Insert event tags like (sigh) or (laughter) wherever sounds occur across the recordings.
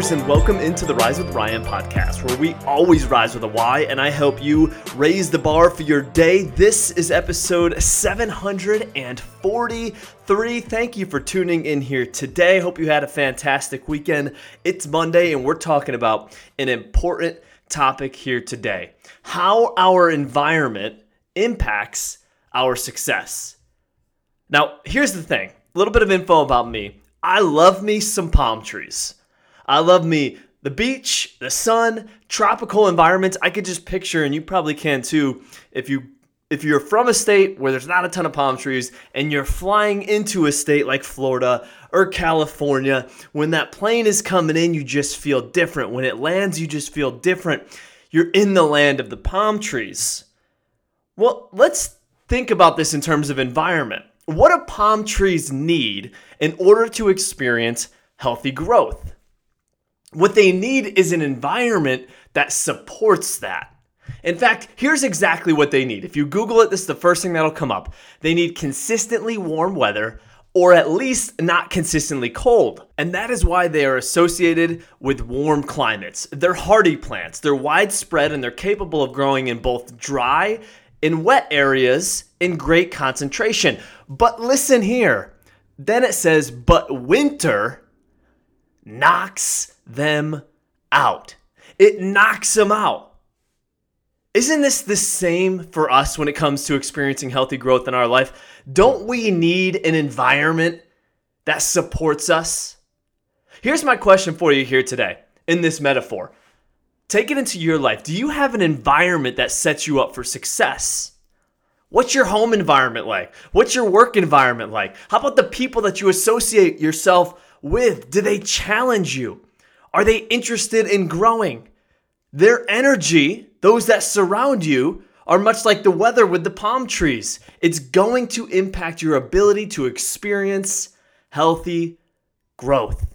and welcome into the Rise with Ryan podcast, where we always rise with a Y, and I help you raise the bar for your day. This is episode 743. Thank you for tuning in here today. Hope you had a fantastic weekend. It's Monday, and we're talking about an important topic here today how our environment impacts our success. Now, here's the thing a little bit of info about me. I love me some palm trees. I love me the beach, the sun, tropical environments. I could just picture, and you probably can too, if you if you're from a state where there's not a ton of palm trees and you're flying into a state like Florida or California, when that plane is coming in, you just feel different. When it lands, you just feel different. You're in the land of the palm trees. Well, let's think about this in terms of environment. What do palm trees need in order to experience healthy growth? What they need is an environment that supports that. In fact, here's exactly what they need. If you Google it, this is the first thing that'll come up. They need consistently warm weather or at least not consistently cold. And that is why they are associated with warm climates. They're hardy plants, they're widespread, and they're capable of growing in both dry and wet areas in great concentration. But listen here. Then it says, but winter knocks them out. It knocks them out. Isn't this the same for us when it comes to experiencing healthy growth in our life? Don't we need an environment that supports us? Here's my question for you here today in this metaphor. Take it into your life. Do you have an environment that sets you up for success? What's your home environment like? What's your work environment like? How about the people that you associate yourself with? Do they challenge you? Are they interested in growing? Their energy, those that surround you, are much like the weather with the palm trees. It's going to impact your ability to experience healthy growth.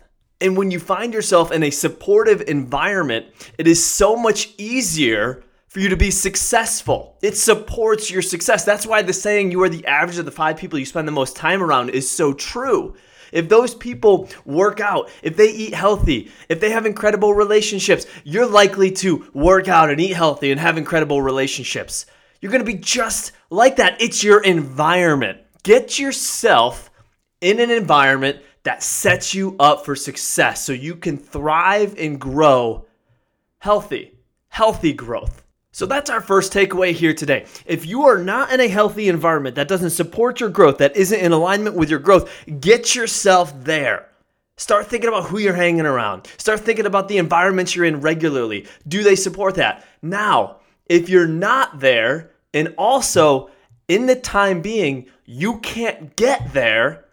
And when you find yourself in a supportive environment, it is so much easier for you to be successful. It supports your success. That's why the saying, you are the average of the five people you spend the most time around, is so true. If those people work out, if they eat healthy, if they have incredible relationships, you're likely to work out and eat healthy and have incredible relationships. You're gonna be just like that. It's your environment. Get yourself in an environment that sets you up for success so you can thrive and grow healthy, healthy growth. So that's our first takeaway here today. If you are not in a healthy environment that doesn't support your growth, that isn't in alignment with your growth, get yourself there. Start thinking about who you're hanging around. Start thinking about the environments you're in regularly. Do they support that? Now, if you're not there, and also in the time being, you can't get there,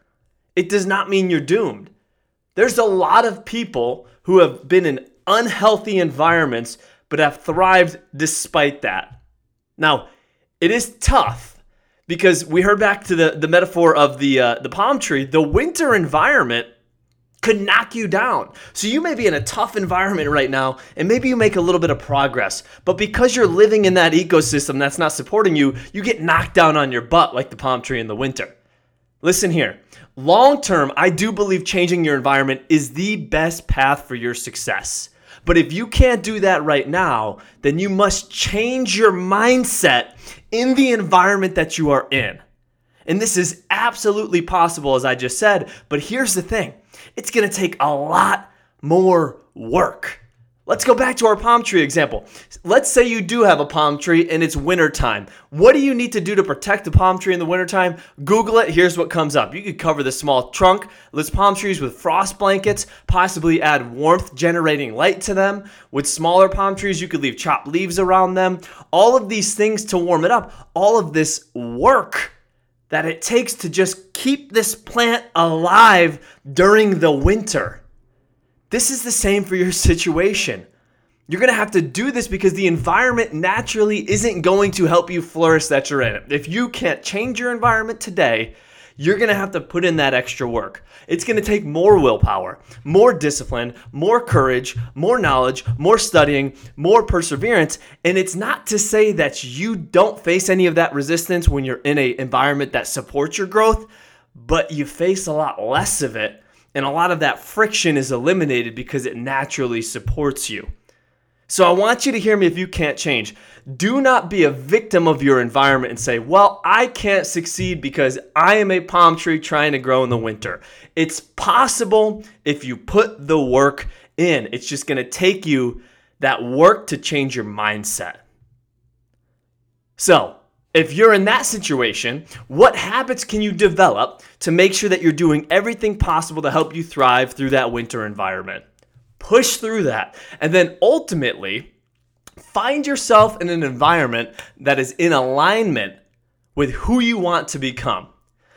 it does not mean you're doomed. There's a lot of people who have been in unhealthy environments but have thrived despite that. Now, it is tough because we heard back to the, the metaphor of the uh, the palm tree. The winter environment could knock you down. So you may be in a tough environment right now and maybe you make a little bit of progress, but because you're living in that ecosystem that's not supporting you, you get knocked down on your butt like the palm tree in the winter. Listen here. Long term, I do believe changing your environment is the best path for your success. But if you can't do that right now, then you must change your mindset in the environment that you are in. And this is absolutely possible, as I just said. But here's the thing it's gonna take a lot more work. Let's go back to our palm tree example. Let's say you do have a palm tree and it's wintertime. What do you need to do to protect the palm tree in the wintertime? Google it. Here's what comes up. You could cover the small trunk, list palm trees with frost blankets, possibly add warmth generating light to them. With smaller palm trees, you could leave chopped leaves around them. All of these things to warm it up, all of this work that it takes to just keep this plant alive during the winter. This is the same for your (laughs) situation. You're going to have to do this because the environment naturally isn't going to help you flourish that you're in. If you can't change your environment today, you're going to have to put in that extra work. It's going to take more willpower, more discipline, more courage, more knowledge, more studying, more perseverance. And it's not to say that you don't face any of that resistance when you're in an environment that supports your growth, but you face a lot less of it And a lot of that friction is eliminated because it naturally supports you. So I want you to hear me if you can't change. Do not be a victim of your environment and say, well, I can't succeed because I am a palm tree trying to grow in the winter. It's possible if you put the work in. It's just going to take you that work to change your mindset. So, if you're in that situation, what habits can you develop to make sure that you're doing everything possible to help you thrive through that winter environment? Push through that. And then ultimately, find yourself in an environment that is in alignment with who you want to become.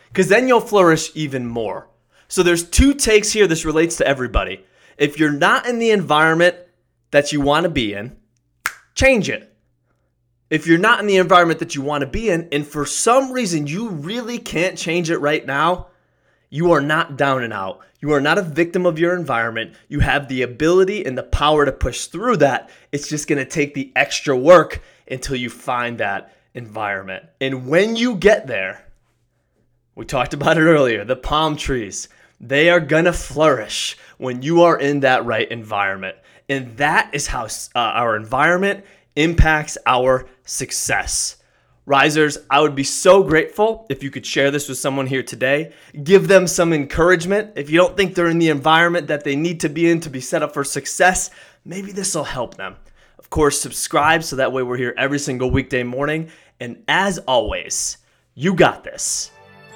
Because then you'll flourish even more. So there's two takes here. This relates to everybody. If you're not in the environment that you want to be in, change it if you're not in the environment that you want to be in, and for some reason you really can't change it right now, you are not down and out. You are not a victim of your environment. You have the ability and the power to push through that. It's just going to take the extra work until you find that environment. And when you get there, we talked about it earlier the palm trees, they are going to flourish when you are in that right environment. And that is how uh, our environment impacts our success. Risers, I would be so grateful if you could share this with someone here today. Give them some encouragement. If you don't think they're in the environment that they need to be in to be set up for success, maybe this will help them. Of course, subscribe so that way we're here every single weekday morning. And as always, you got this.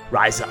Rise up.